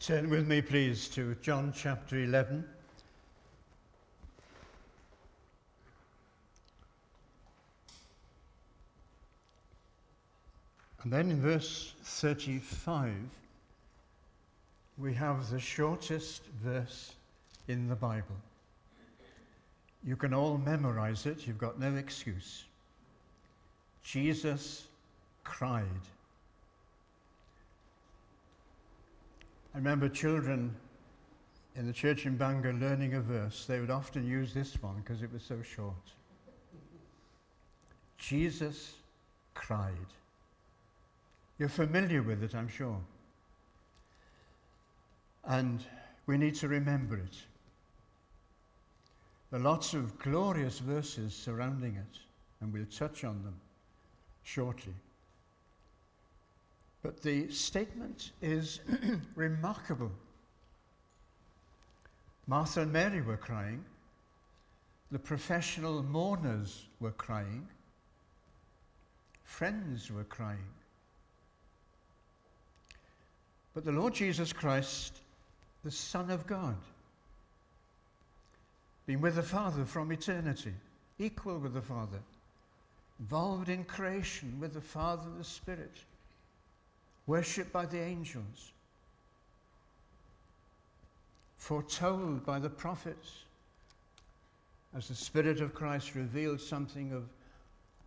Turn with me, please, to John chapter 11. And then in verse 35, we have the shortest verse in the Bible. You can all memorize it, you've got no excuse. Jesus cried. I remember children in the church in Bangor learning a verse, they would often use this one because it was so short. Jesus cried. You're familiar with it, I'm sure. And we need to remember it. There are lots of glorious verses surrounding it, and we'll touch on them shortly. But the statement is remarkable. Martha and Mary were crying. The professional mourners were crying. Friends were crying. But the Lord Jesus Christ, the Son of God, being with the Father from eternity, equal with the Father, involved in creation with the Father and the Spirit, worshipped by the angels, foretold by the prophets, as the Spirit of Christ revealed something of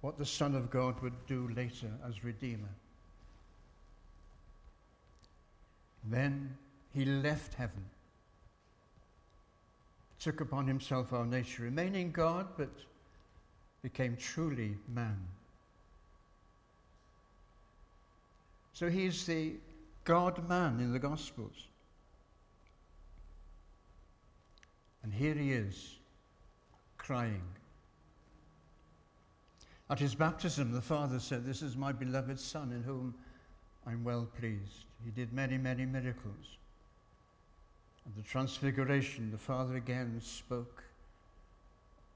what the Son of God would do later as Redeemer. Then he left heaven, took upon himself our nature, remaining God, but became truly man. So he's the God man in the Gospels. And here he is, crying. At his baptism, the Father said, This is my beloved Son in whom I'm well pleased. He did many, many miracles. At the Transfiguration, the Father again spoke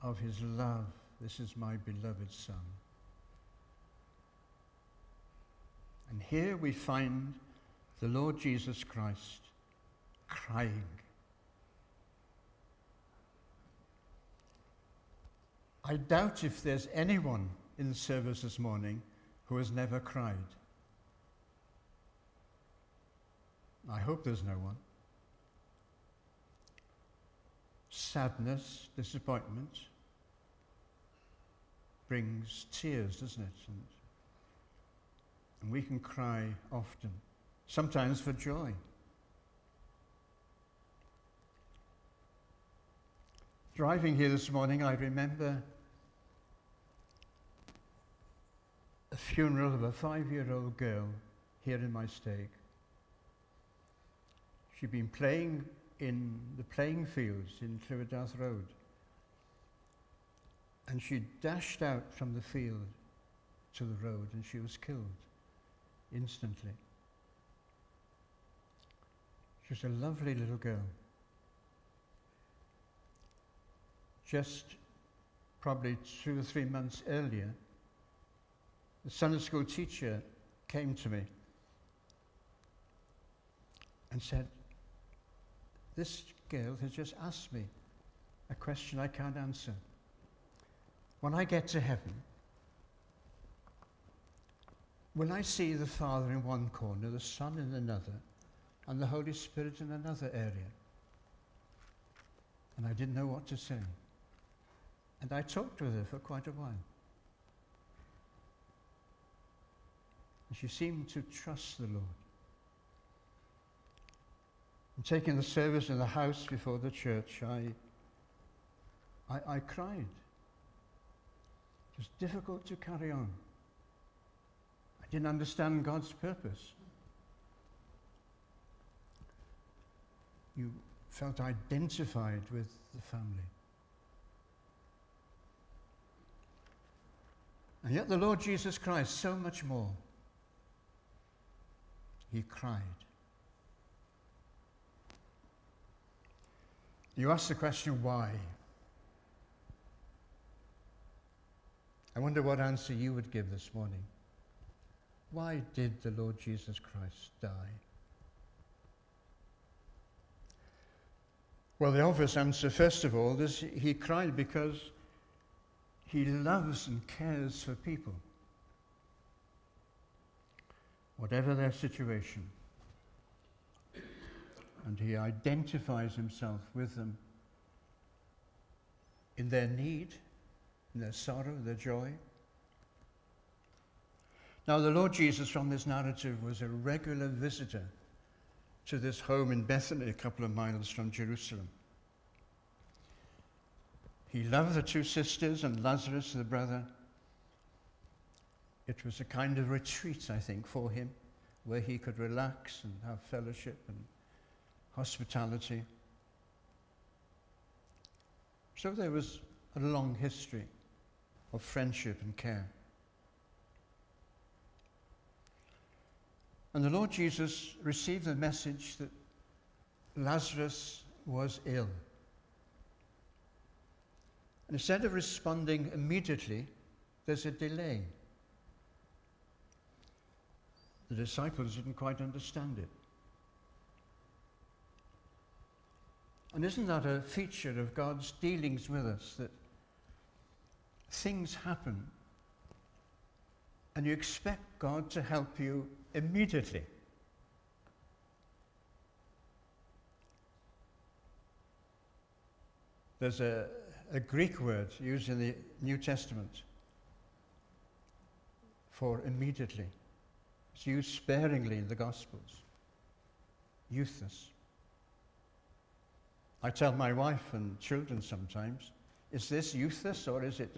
of his love. This is my beloved Son. And here we find the Lord Jesus Christ crying. I doubt if there's anyone in the service this morning who has never cried. I hope there's no one. Sadness, disappointment brings tears, doesn't it? And, and we can cry often, sometimes for joy. Driving here this morning, I remember a funeral of a five year old girl here in my stake. She'd been playing in the playing fields in Llywydarth Road. And she dashed out from the field to the road and she was killed instantly. She was a lovely little girl. Just probably two or three months earlier, the Sunday school teacher came to me and said, this girl has just asked me a question I can't answer. When I get to heaven, will I see the Father in one corner, the Son in another, and the Holy Spirit in another area? And I didn't know what to say. And I talked with her for quite a while. And she seemed to trust the Lord. And taking the service in the house before the church, I, I, I cried. It was difficult to carry on. I didn't understand God's purpose. You felt identified with the family. And yet, the Lord Jesus Christ, so much more. He cried. You ask the question, why? I wonder what answer you would give this morning. Why did the Lord Jesus Christ die? Well, the obvious answer, first of all, is he cried because he loves and cares for people, whatever their situation. And he identifies himself with them in their need, in their sorrow, their joy. Now, the Lord Jesus, from this narrative, was a regular visitor to this home in Bethany, a couple of miles from Jerusalem. He loved the two sisters and Lazarus, the brother. It was a kind of retreat, I think, for him, where he could relax and have fellowship and hospitality. So there was a long history of friendship and care. And the Lord Jesus received the message that Lazarus was ill. And instead of responding immediately, there's a delay. The disciples didn't quite understand it. And isn't that a feature of God's dealings with us that things happen and you expect God to help you immediately. There's a, a Greek word used in the New Testament for immediately. It's used sparingly in the Gospels. Euthus. I tell my wife and children sometimes, is this euthus or is it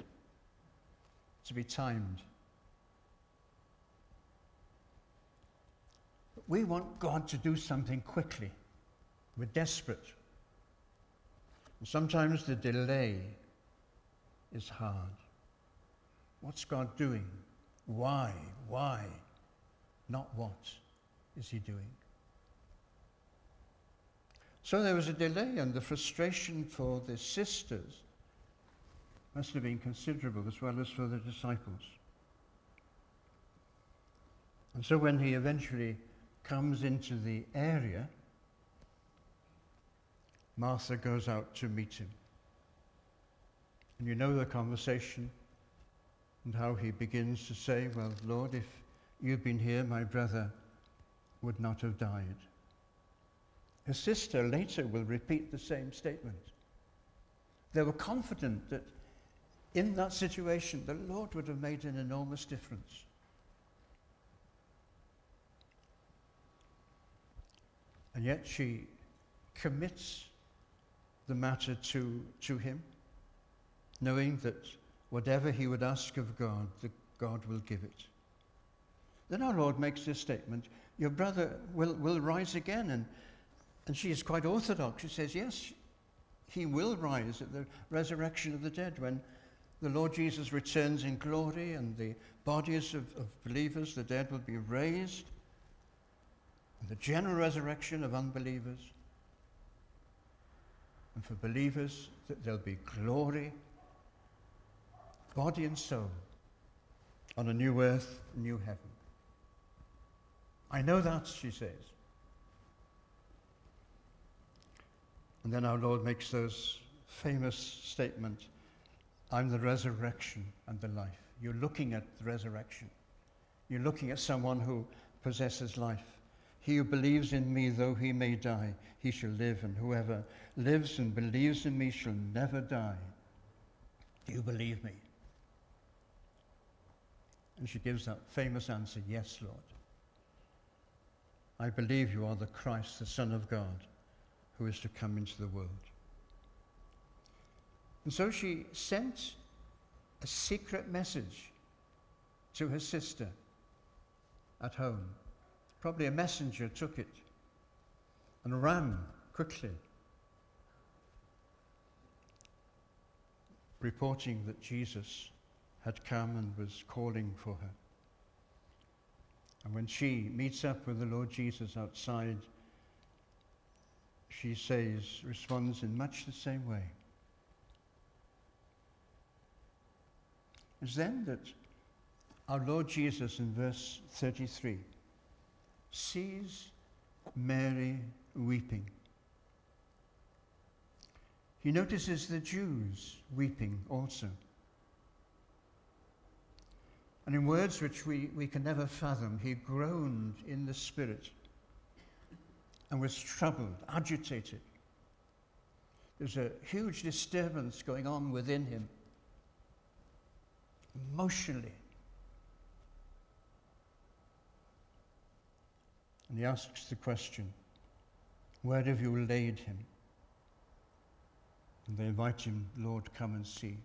to be timed? We want God to do something quickly. We're desperate. And sometimes the delay is hard. What's God doing? Why? Why? Not what is He doing? So there was a delay, and the frustration for the sisters must have been considerable as well as for the disciples. And so when he eventually comes into the area, Martha goes out to meet him. And you know the conversation and how he begins to say, Well, Lord, if you'd been here, my brother would not have died. His sister later will repeat the same statement. They were confident that in that situation, the Lord would have made an enormous difference. And yet she commits the matter to, to him, knowing that whatever he would ask of God, that God will give it. Then our Lord makes this statement Your brother will, will rise again. And, and she is quite orthodox. She says, Yes, he will rise at the resurrection of the dead when the Lord Jesus returns in glory and the bodies of, of believers, the dead, will be raised and the general resurrection of unbelievers. And for believers, that there'll be glory, body and soul, on a new earth, new heaven. I know that, she says. And then our Lord makes those famous statement, I'm the resurrection and the life. You're looking at the resurrection. You're looking at someone who possesses life. He who believes in me, though he may die, he shall live, and whoever lives and believes in me shall never die. Do you believe me? And she gives that famous answer, Yes, Lord. I believe you are the Christ, the Son of God, who is to come into the world. And so she sent a secret message to her sister at home. Probably a messenger took it and ran quickly, reporting that Jesus had come and was calling for her. And when she meets up with the Lord Jesus outside, she says, responds in much the same way. It's then that our Lord Jesus in verse 33 sees Mary weeping. He notices the Jews weeping also. And in words which we, we can never fathom, he groaned in the spirit and was troubled, agitated. There's a huge disturbance going on within him, emotionally. And he asks the question, Where have you laid him? And they invite him, Lord, come and see.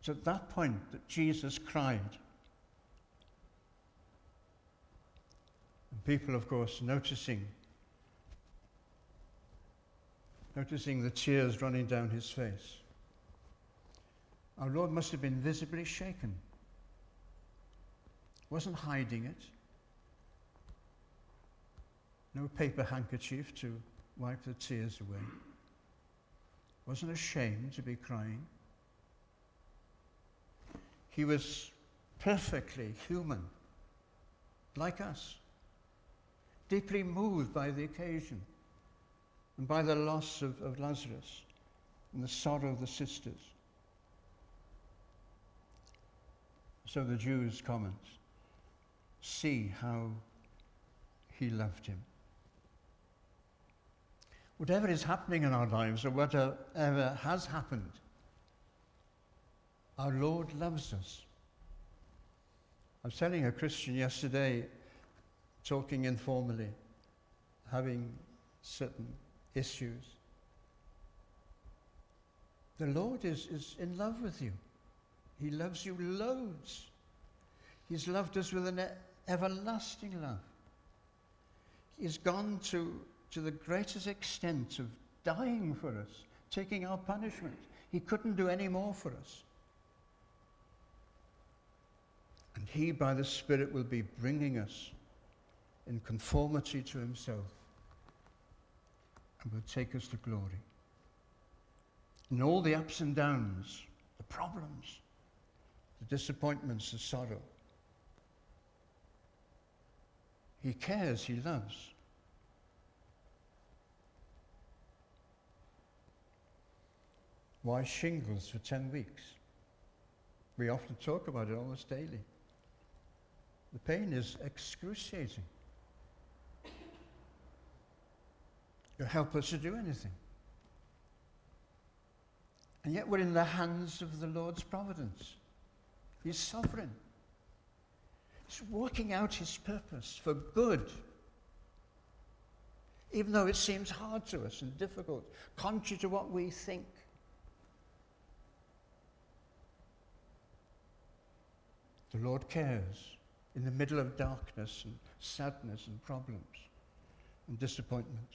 It's at that point that Jesus cried. And people, of course, noticing noticing the tears running down his face. Our Lord must have been visibly shaken. Wasn't hiding it. No paper handkerchief to wipe the tears away. Wasn't ashamed to be crying. He was perfectly human, like us, deeply moved by the occasion and by the loss of, of Lazarus and the sorrow of the sisters. So the Jews comment, see how he loved him. Whatever is happening in our lives or whatever has happened, our Lord loves us. I was telling a Christian yesterday, talking informally, having certain issues. The Lord is, is in love with you. He loves you loads. He's loved us with an everlasting love. He's gone to, to the greatest extent of dying for us, taking our punishment. He couldn't do any more for us. And He, by the Spirit, will be bringing us in conformity to Himself and will take us to glory. In all the ups and downs, the problems, the disappointments, the sorrow, He cares, He loves. Why shingles for 10 weeks? We often talk about it almost daily. The pain is excruciating. You're helpless to do anything. And yet we're in the hands of the Lord's providence. He's sovereign. He's working out his purpose for good. Even though it seems hard to us and difficult, contrary to what we think. The Lord cares in the middle of darkness and sadness and problems and disappointment.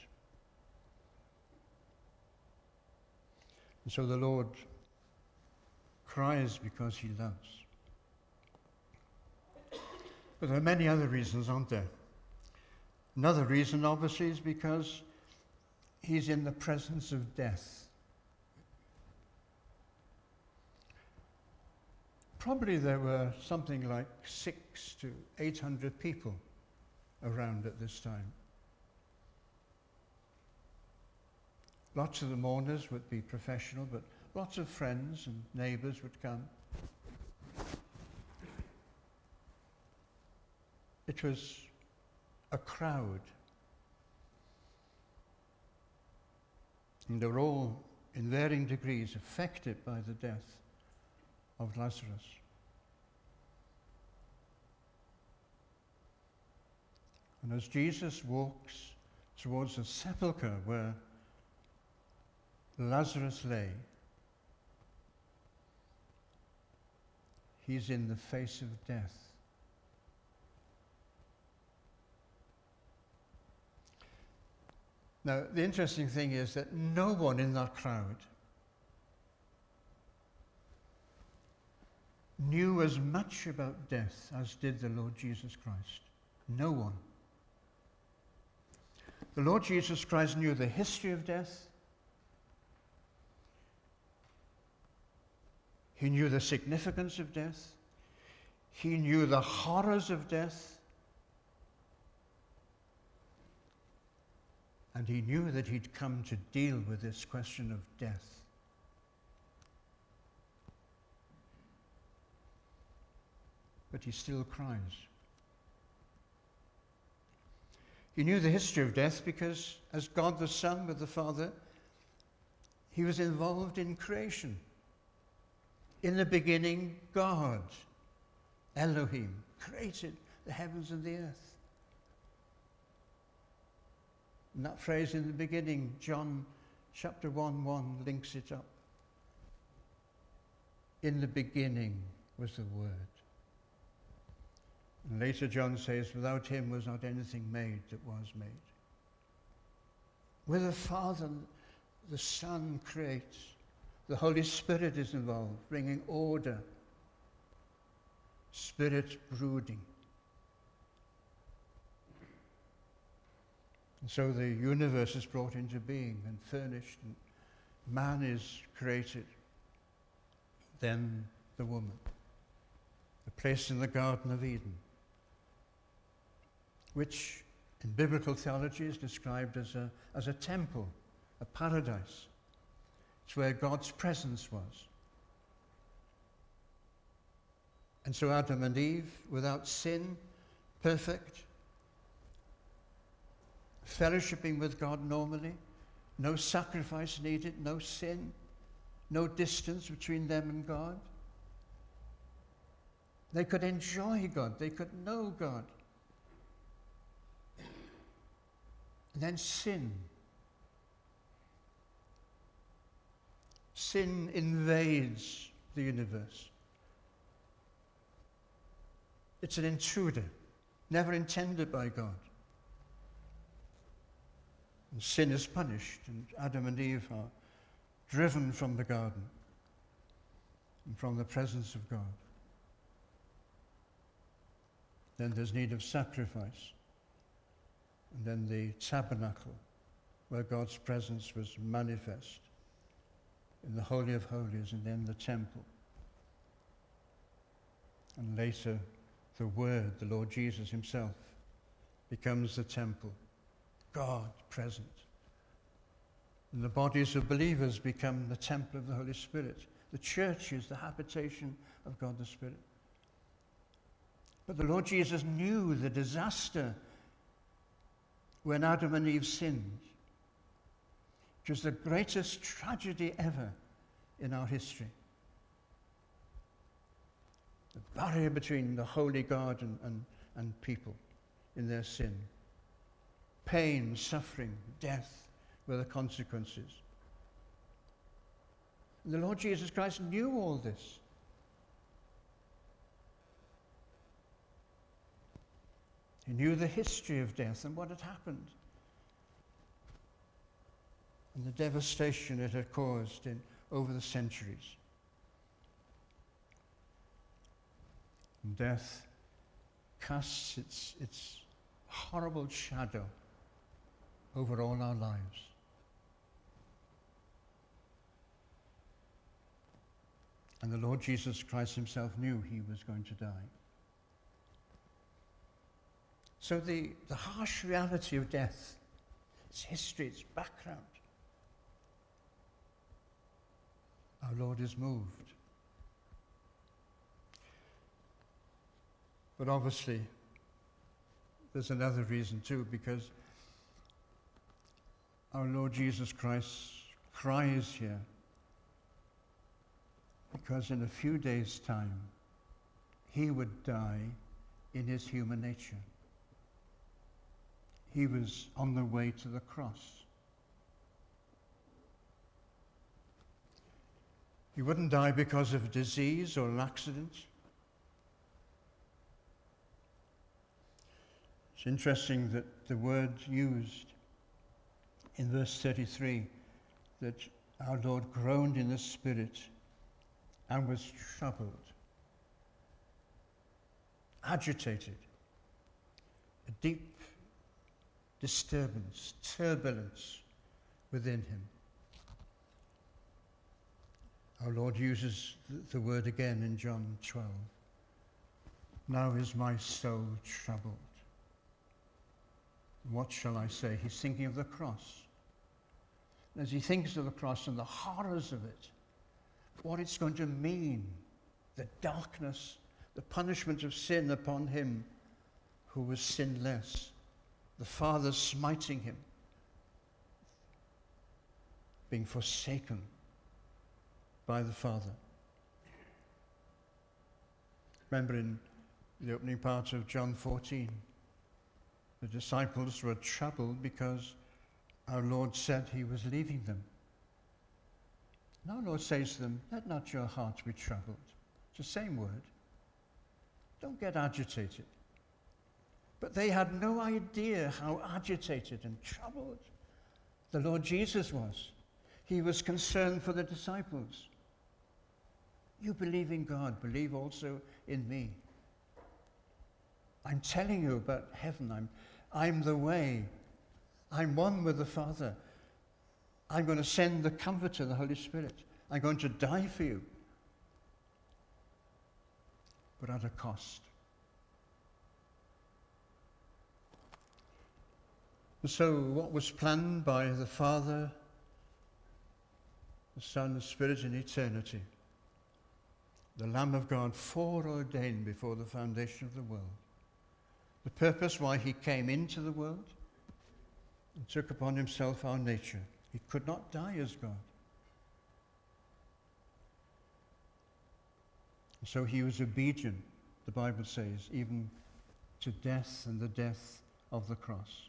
And so the Lord cries because he loves. But there are many other reasons, aren't there? Another reason, obviously, is because he's in the presence of death. Probably there were something like six to eight hundred people around at this time. Lots of the mourners would be professional, but lots of friends and neighbours would come. It was a crowd. And they were all, in varying degrees, affected by the death of Lazarus. And as Jesus walks towards the sepulchre where Lazarus lay. He's in the face of death. Now, the interesting thing is that no one in that crowd knew as much about death as did the Lord Jesus Christ. No one. The Lord Jesus Christ knew the history of death. He knew the significance of death. He knew the horrors of death. And he knew that he'd come to deal with this question of death. But he still cries. He knew the history of death because, as God the Son with the Father, he was involved in creation. In the beginning, God, Elohim, created the heavens and the earth. And that phrase in the beginning, John chapter 1 1 links it up. In the beginning was the Word. And later John says, without him was not anything made that was made. With the Father, the Son creates. The Holy Spirit is involved, bringing order, spirit brooding. And so the universe is brought into being and furnished, and man is created. Then the woman, the place in the Garden of Eden, which in biblical theology is described as a, as a temple, a paradise. It's where God's presence was. And so Adam and Eve, without sin, perfect, fellowshipping with God normally, no sacrifice needed, no sin, no distance between them and God. They could enjoy God, they could know God. And then sin. Sin invades the universe. It's an intruder, never intended by God. And sin is punished, and Adam and Eve are driven from the garden and from the presence of God. Then there's need of sacrifice. And then the tabernacle, where God's presence was manifest in the Holy of Holies, and then the temple. And later, the Word, the Lord Jesus Himself, becomes the temple. God present. And the bodies of believers become the temple of the Holy Spirit. The church is the habitation of God the Spirit. But the Lord Jesus knew the disaster when Adam and Eve sinned, which was the greatest tragedy ever in our history. The barrier between the holy God and, and, and people in their sin pain, suffering, death were the consequences. And the Lord Jesus Christ knew all this. He knew the history of death and what had happened and the devastation it had caused in, over the centuries. And death casts its, its horrible shadow over all our lives. And the Lord Jesus Christ himself knew he was going to die. So the, the harsh reality of death, its history, its background, our Lord is moved. But obviously, there's another reason too, because our Lord Jesus Christ cries here because in a few days' time he would die in his human nature. He was on the way to the cross. He wouldn't die because of disease or an accident. It's interesting that the word used in verse 33 that our Lord groaned in the spirit and was troubled, agitated, a deep disturbance, turbulence within him. Our Lord uses the word again in John 12. Now is my soul troubled. What shall I say? He's thinking of the cross. As he thinks of the cross and the horrors of it, what it's going to mean, the darkness, the punishment of sin upon him who was sinless, the Father smiting him, being forsaken by the Father. Remember in the opening part of John 14, the disciples were troubled because our Lord said he was leaving them. And our Lord says to them, Let not your heart be troubled. It's the same word. Don't get agitated. But they had no idea how agitated and troubled the Lord Jesus was. He was concerned for the disciples. You believe in God, believe also in me. I'm telling you about heaven. I'm, I'm the way. I'm one with the Father. I'm going to send the Comforter, the Holy Spirit. I'm going to die for you. But at a cost. So, what was planned by the Father, the Son, the Spirit in eternity, the Lamb of God foreordained before the foundation of the world, the purpose why he came into the world and took upon himself our nature. He could not die as God. So he was obedient, the Bible says, even to death and the death of the cross.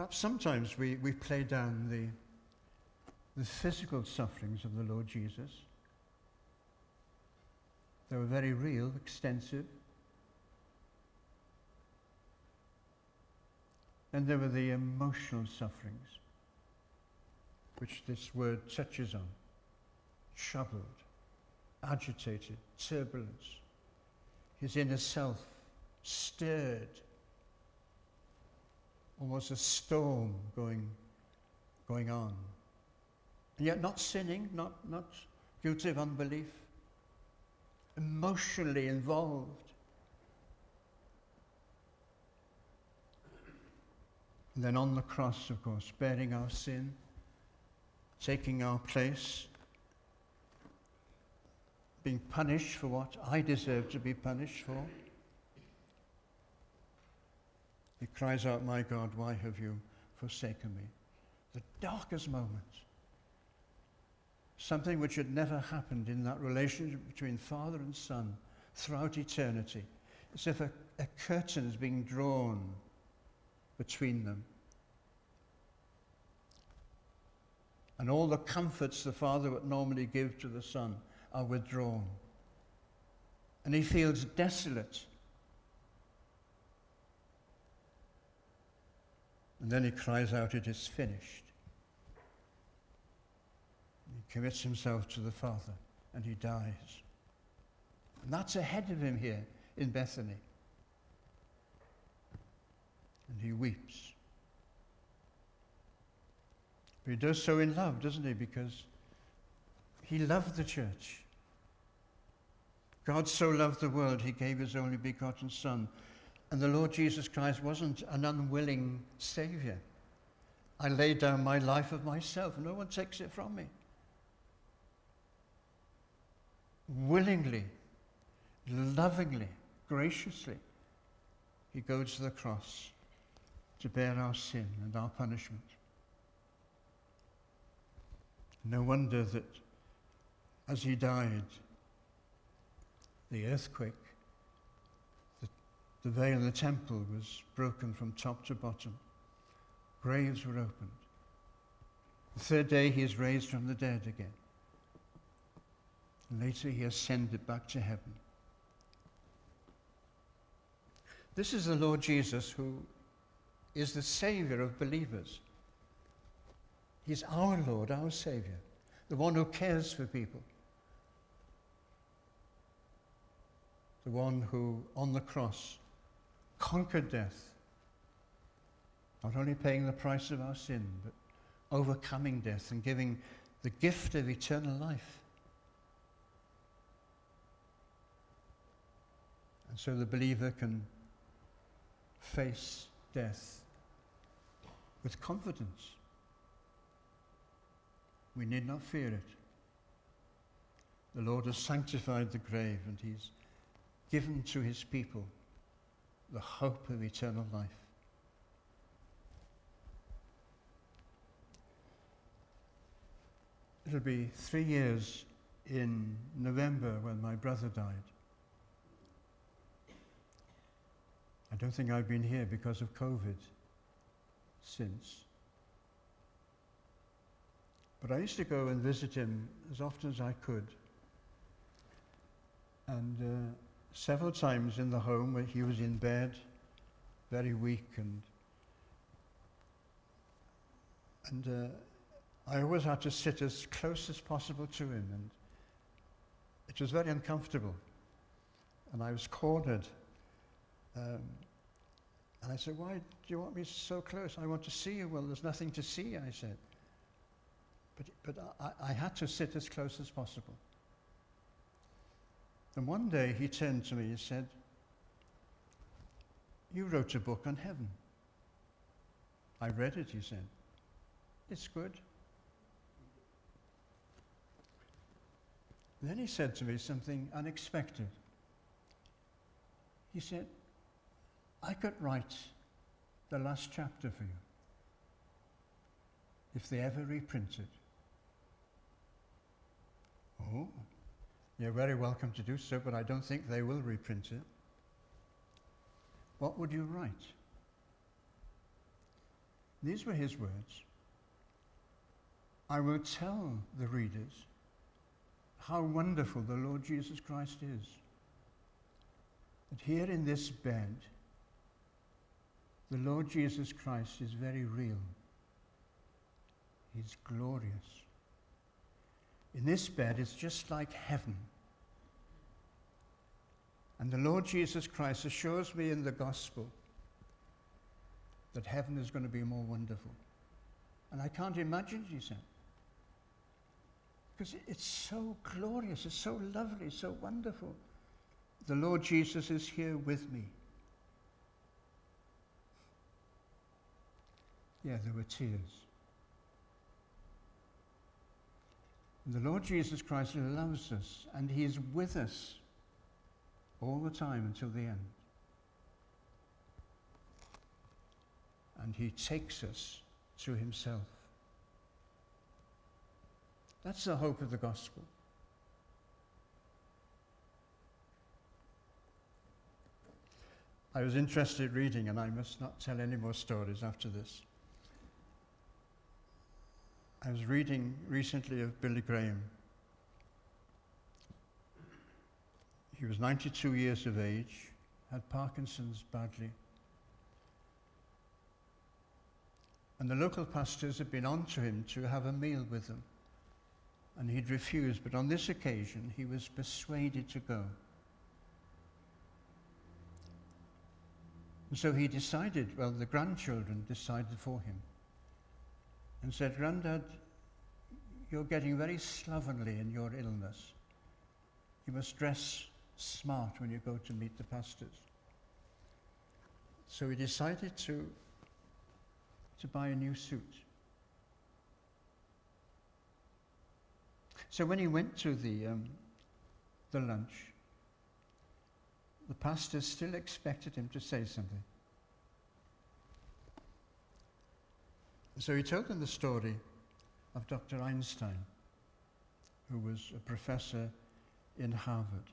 Perhaps sometimes we, we play down the, the physical sufferings of the Lord Jesus. They were very real, extensive. And there were the emotional sufferings, which this word touches on. Troubled, agitated, turbulence. His inner self stirred almost a storm going, going on. And yet not sinning, not, not guilty of unbelief, emotionally involved. And then on the cross, of course, bearing our sin, taking our place, being punished for what I deserve to be punished for. He cries out, My God, why have you forsaken me? The darkest moment. Something which had never happened in that relationship between father and son throughout eternity. As if a, a curtain is being drawn between them. And all the comforts the father would normally give to the son are withdrawn. And he feels desolate And then he cries out, It is finished. He commits himself to the Father and he dies. And that's ahead of him here in Bethany. And he weeps. But he does so in love, doesn't he? Because he loved the church. God so loved the world, he gave his only begotten Son, and the Lord Jesus Christ wasn't an unwilling Savior. I lay down my life of myself. No one takes it from me. Willingly, lovingly, graciously, he goes to the cross to bear our sin and our punishment. No wonder that as he died, the earthquake the veil in the temple was broken from top to bottom. Graves were opened. The third day he is raised from the dead again. Later he ascended back to heaven. This is the Lord Jesus who is the Savior of believers. He's our Lord, our Savior, the one who cares for people, the one who on the cross conquered death. Not only paying the price of our sin, but overcoming death and giving the gift of eternal life. And so the believer can face death with confidence. We need not fear it. The Lord has sanctified the grave and He's given to His people the hope of eternal life. It'll be three years in November when my brother died. I don't think I've been here because of COVID since. But I used to go and visit him as often as I could. And uh, several times in the home where he was in bed, very weak, and and uh, I always had to sit as close as possible to him, and it was very uncomfortable. And I was cornered. Um, and I said, Why do you want me so close? I want to see you. Well, there's nothing to see, I said. But, but I, I had to sit as close as possible. And one day he turned to me and said, You wrote a book on heaven. I read it, he said. It's good. Then he said to me something unexpected. He said, I could write the last chapter for you if they ever reprint it. Oh, you're very welcome to do so, but I don't think they will reprint it. What would you write? These were his words. I will tell the readers how wonderful the Lord Jesus Christ is. That here in this bed, the Lord Jesus Christ is very real. He's glorious. In this bed, it's just like heaven. And the Lord Jesus Christ assures me in the gospel that heaven is going to be more wonderful. And I can't imagine, he said. Because it's so glorious, it's so lovely, so wonderful. The Lord Jesus is here with me. Yeah, there were tears. The Lord Jesus Christ loves us and He is with us all the time until the end. And He takes us to Himself. That's the hope of the gospel. I was interested reading, and I must not tell any more stories after this. I was reading recently of Billy Graham. He was 92 years of age, had Parkinson's badly. And the local pastors had been on to him to have a meal with them. And he'd refused, but on this occasion he was persuaded to go. And so he decided, well, the grandchildren decided for him and said, Grandad, you're getting very slovenly in your illness. You must dress smart when you go to meet the pastors. So he decided to, to buy a new suit. So when he went to the, um, the lunch, the pastor still expected him to say something. So he told them the story of Dr. Einstein, who was a professor in Harvard.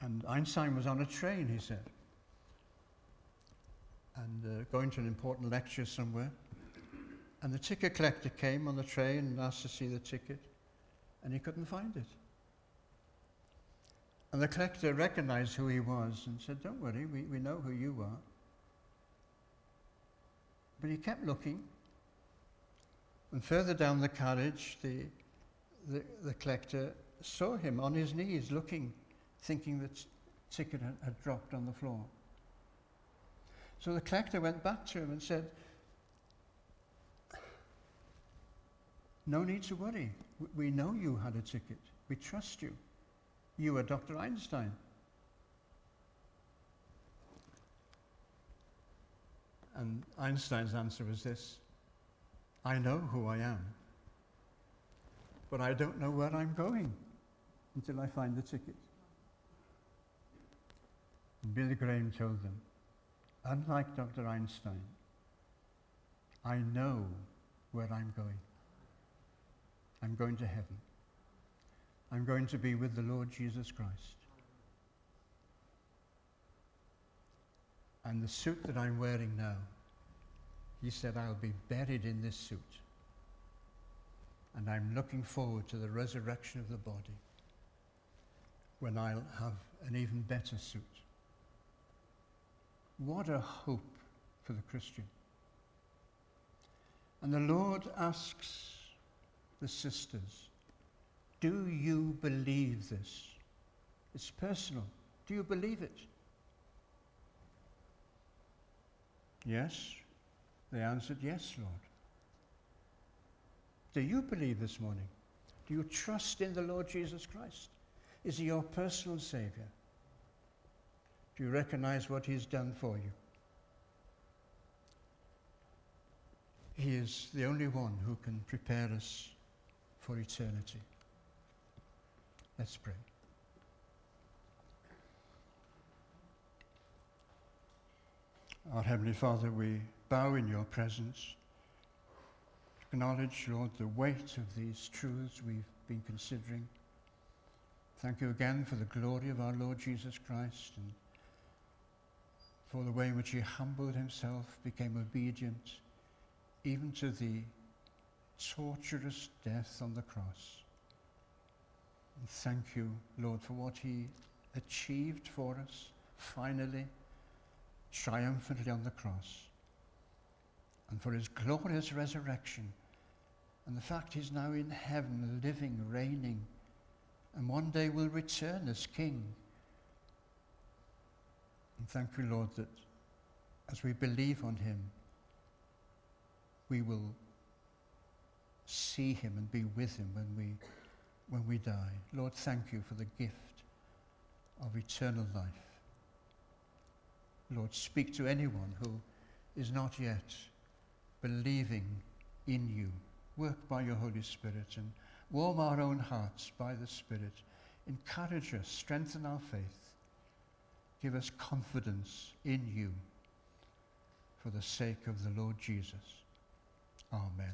And Einstein was on a train, he said, and uh, going to an important lecture somewhere. And the ticket collector came on the train and asked to see the ticket, and he couldn't find it. And the collector recognized who he was and said, Don't worry, we, we know who you are. But he kept looking. And further down the carriage, the, the, the collector saw him on his knees looking, thinking that ticket had, had dropped on the floor. So the collector went back to him and said, No need to worry. We know you had a ticket. We trust you. You are Dr. Einstein. And Einstein's answer was this I know who I am, but I don't know where I'm going until I find the ticket. Billy Graham told them, unlike Dr. Einstein, I know where I'm going. I'm going to heaven. I'm going to be with the Lord Jesus Christ. And the suit that I'm wearing now, he said, I'll be buried in this suit. And I'm looking forward to the resurrection of the body when I'll have an even better suit. What a hope for the Christian. And the Lord asks the sisters, Do you believe this? It's personal. Do you believe it? Yes. They answered, Yes, Lord. Do you believe this morning? Do you trust in the Lord Jesus Christ? Is he your personal Savior? Do you recognize what he's done for you? He is the only one who can prepare us for eternity. Let's pray. Our Heavenly Father, we bow in your presence, acknowledge, Lord, the weight of these truths we've been considering. Thank you again for the glory of our Lord Jesus Christ and for the way in which he humbled himself, became obedient, even to the torturous death on the cross. And thank you, Lord, for what he achieved for us, finally, triumphantly on the cross, and for his glorious resurrection, and the fact he's now in heaven, living, reigning, and one day will return as king. And thank you, Lord, that as we believe on him, we will see him and be with him when we, when we die. Lord, thank you for the gift of eternal life. Lord, speak to anyone who is not yet believing in you. Work by your Holy Spirit and warm our own hearts by the Spirit. Encourage us, strengthen our faith. Give us confidence in you for the sake of the Lord Jesus. Amen.